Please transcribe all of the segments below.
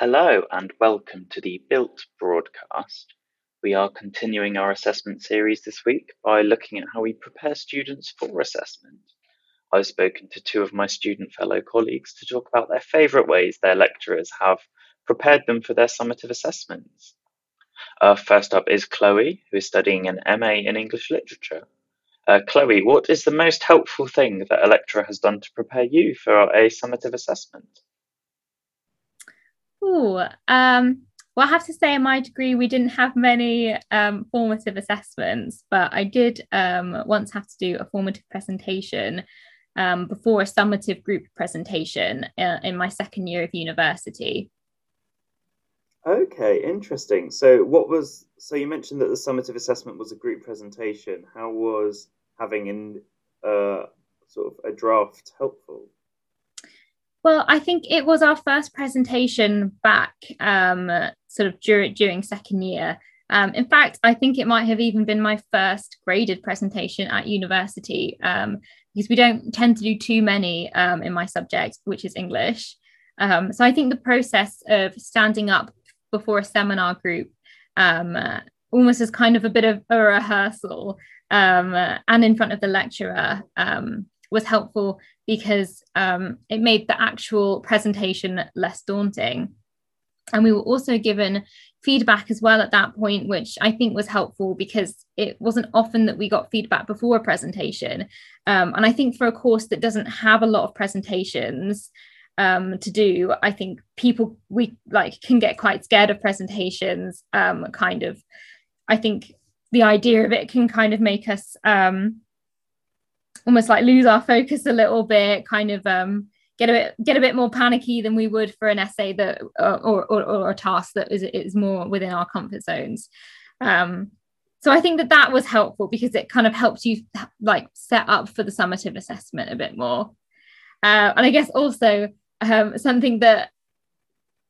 Hello and welcome to the BILT broadcast. We are continuing our assessment series this week by looking at how we prepare students for assessment. I've spoken to two of my student fellow colleagues to talk about their favourite ways their lecturers have prepared them for their summative assessments. Uh, first up is Chloe, who is studying an MA in English Literature. Uh, Chloe, what is the most helpful thing that a lecturer has done to prepare you for a summative assessment? Oh, um, well, I have to say, in my degree, we didn't have many um, formative assessments, but I did um, once have to do a formative presentation um, before a summative group presentation uh, in my second year of university. Okay, interesting. So, what was so you mentioned that the summative assessment was a group presentation. How was having in uh, sort of a draft helpful? Well, I think it was our first presentation back um, sort of during, during second year. Um, in fact, I think it might have even been my first graded presentation at university um, because we don't tend to do too many um, in my subject, which is English. Um, so I think the process of standing up before a seminar group um, almost as kind of a bit of a rehearsal and in front of the lecturer was helpful because um, it made the actual presentation less daunting. And we were also given feedback as well at that point, which I think was helpful because it wasn't often that we got feedback before a presentation. Um, and I think for a course that doesn't have a lot of presentations, um, to do i think people we like can get quite scared of presentations um, kind of i think the idea of it can kind of make us um, almost like lose our focus a little bit kind of um, get a bit get a bit more panicky than we would for an essay that uh, or, or, or a task that is, is more within our comfort zones. Um, so i think that that was helpful because it kind of helps you like set up for the summative assessment a bit more. Uh, and i guess also um, something that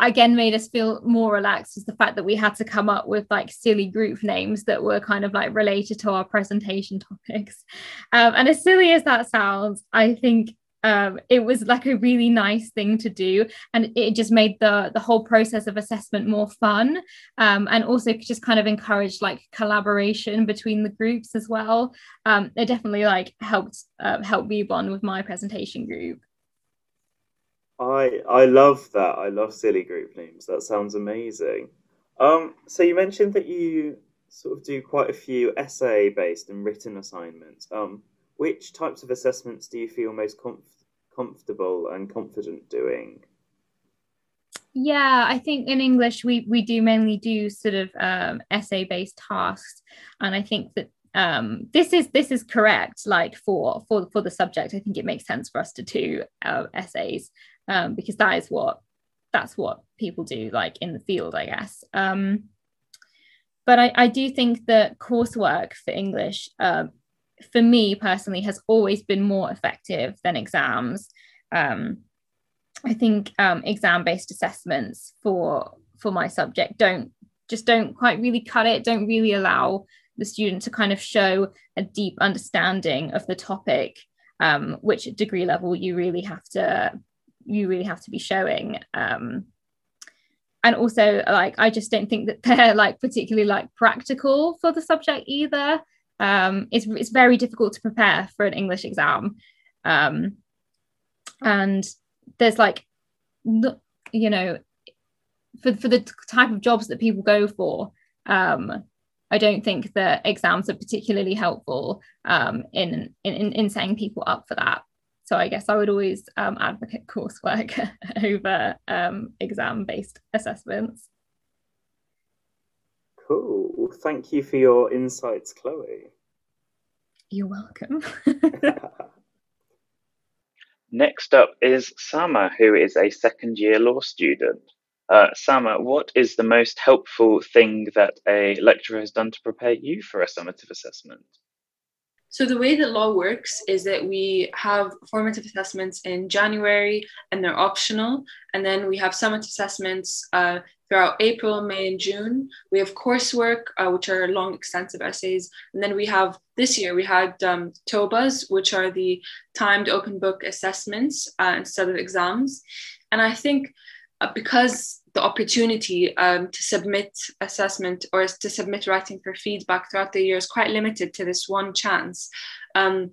again made us feel more relaxed was the fact that we had to come up with like silly group names that were kind of like related to our presentation topics. Um, and as silly as that sounds i think um, it was like a really nice thing to do. And it just made the the whole process of assessment more fun um, and also just kind of encouraged like collaboration between the groups as well. Um, it definitely like helped uh, help me bond with my presentation group I I love that. I love silly group names. That sounds amazing. Um, so you mentioned that you sort of do quite a few essay based and written assignments. Um, which types of assessments do you feel most comf- comfortable and confident doing? Yeah, I think in English we we do mainly do sort of um, essay based tasks, and I think that um, this is this is correct. Like for for for the subject, I think it makes sense for us to do uh, essays um, because that is what that's what people do like in the field i guess. Um, but I, I do think that coursework for english uh, for me personally has always been more effective than exams. Um, i think um, exam based assessments for for my subject don't just don't quite really cut it don't really allow the student to kind of show a deep understanding of the topic um, which degree level you really have to you really have to be showing um, and also like i just don't think that they're like particularly like practical for the subject either. Um, it's, it's very difficult to prepare for an english exam. Um, and there's like you know for, for the type of jobs that people go for um, i don't think that exams are particularly helpful um, in, in in setting people up for that so I guess I would always um, advocate coursework over um, exam based assessments. Cool. Thank you for your insights, Chloe. You're welcome. Next up is Sama, who is a second year law student. Uh, Sama, what is the most helpful thing that a lecturer has done to prepare you for a summative assessment? So the way that law works is that we have formative assessments in January and they're optional. And then we have summative assessments uh, throughout April, May, and June. We have coursework, uh, which are long, extensive essays. And then we have this year, we had um, TOBAs, which are the timed open book assessments uh, instead of exams. And I think uh, because the opportunity um, to submit assessment or to submit writing for feedback throughout the year is quite limited to this one chance. Um,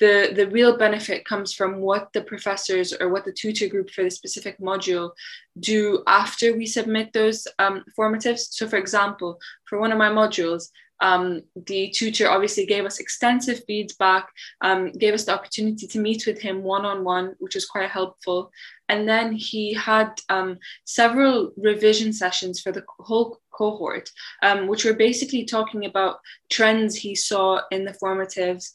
the, the real benefit comes from what the professors or what the tutor group for the specific module do after we submit those um, formatives. So, for example, for one of my modules, um, the tutor obviously gave us extensive feedback, um, gave us the opportunity to meet with him one on one, which was quite helpful. And then he had um, several revision sessions for the whole cohort, um, which were basically talking about trends he saw in the formatives.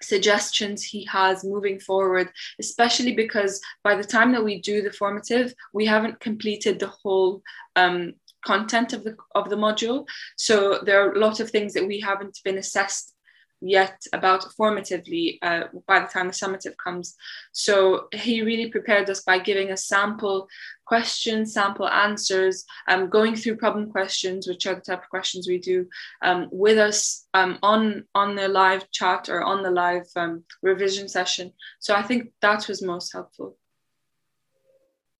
Suggestions he has moving forward, especially because by the time that we do the formative, we haven't completed the whole um, content of the of the module. So there are a lot of things that we haven't been assessed yet about formatively uh, by the time the summative comes. So he really prepared us by giving us sample questions, sample answers, um, going through problem questions, which are the type of questions we do, um, with us um, on on the live chat or on the live um, revision session. So I think that was most helpful.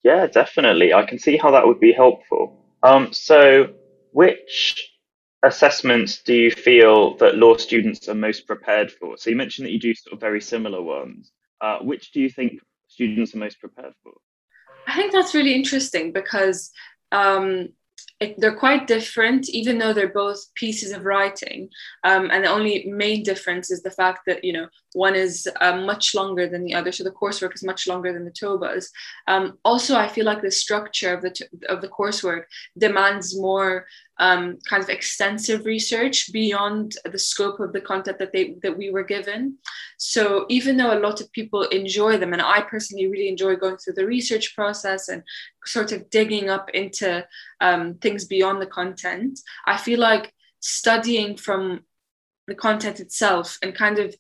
Yeah, definitely. I can see how that would be helpful. Um, so, which assessments do you feel that law students are most prepared for? So, you mentioned that you do sort of very similar ones. Uh, which do you think students are most prepared for? I think that's really interesting because um, it, they're quite different, even though they're both pieces of writing. Um, and the only main difference is the fact that you know one is uh, much longer than the other, so the coursework is much longer than the TOBAs. Um, also, I feel like the structure of the t- of the coursework demands more um, kind of extensive research beyond the scope of the content that they that we were given. So even though a lot of people enjoy them, and I personally really enjoy going through the research process and sort of digging up into um, things beyond the content, I feel like studying from the content itself and kind of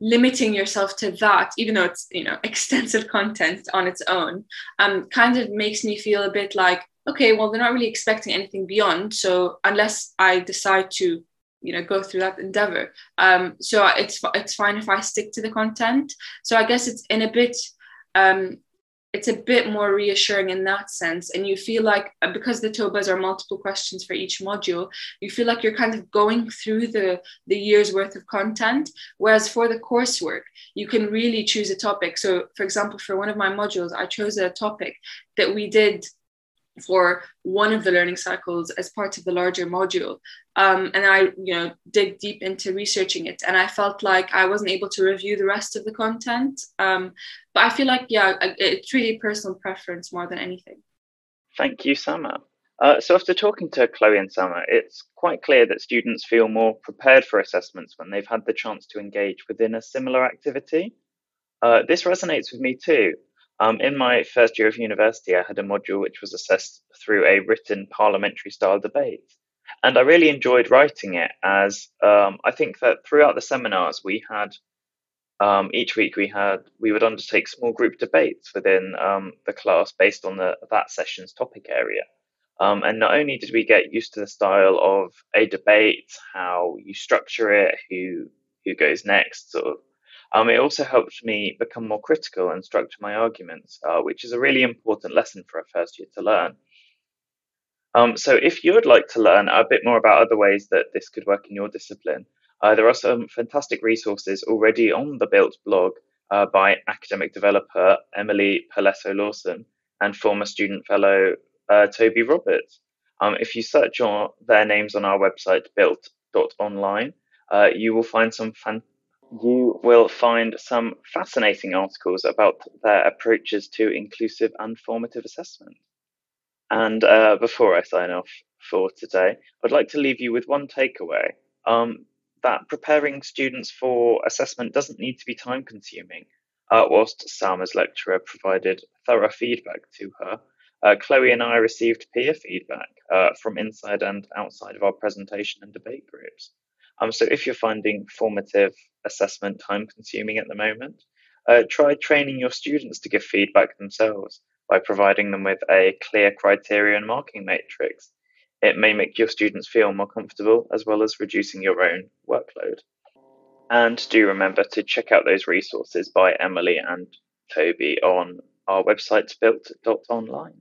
limiting yourself to that even though it's you know extensive content on its own um kind of makes me feel a bit like okay, well, they're not really expecting anything beyond. So unless I decide to, you know, go through that endeavor, um, so it's it's fine if I stick to the content. So I guess it's in a bit. Um, it's a bit more reassuring in that sense and you feel like because the TOBAs are multiple questions for each module you feel like you're kind of going through the the year's worth of content whereas for the coursework you can really choose a topic so for example for one of my modules i chose a topic that we did for one of the learning cycles as part of the larger module. Um, and I, you know, dig deep into researching it. And I felt like I wasn't able to review the rest of the content. Um, but I feel like, yeah, it's really personal preference more than anything. Thank you, Sama. Uh, so after talking to Chloe and Sama, it's quite clear that students feel more prepared for assessments when they've had the chance to engage within a similar activity. Uh, this resonates with me too, um, in my first year of university, I had a module which was assessed through a written parliamentary style debate. And I really enjoyed writing it as um, I think that throughout the seminars we had um, each week we had we would undertake small group debates within um, the class based on the that session's topic area. Um, and not only did we get used to the style of a debate, how you structure it, who who goes next, sort of um, it also helped me become more critical and structure my arguments, uh, which is a really important lesson for a first year to learn. Um, so, if you would like to learn a bit more about other ways that this could work in your discipline, uh, there are some fantastic resources already on the BILT blog uh, by academic developer Emily Paletto Lawson and former student fellow uh, Toby Roberts. Um, if you search on their names on our website, bilt.online, uh, you will find some fantastic you will find some fascinating articles about their approaches to inclusive and formative assessment. And uh, before I sign off for today, I'd like to leave you with one takeaway um, that preparing students for assessment doesn't need to be time consuming. Uh, whilst Sama's lecturer provided thorough feedback to her, uh, Chloe and I received peer feedback uh, from inside and outside of our presentation and debate groups. Um, so if you're finding formative assessment time consuming at the moment, uh, try training your students to give feedback themselves by providing them with a clear criteria and marking matrix. It may make your students feel more comfortable as well as reducing your own workload. And do remember to check out those resources by Emily and Toby on our website bilt.online.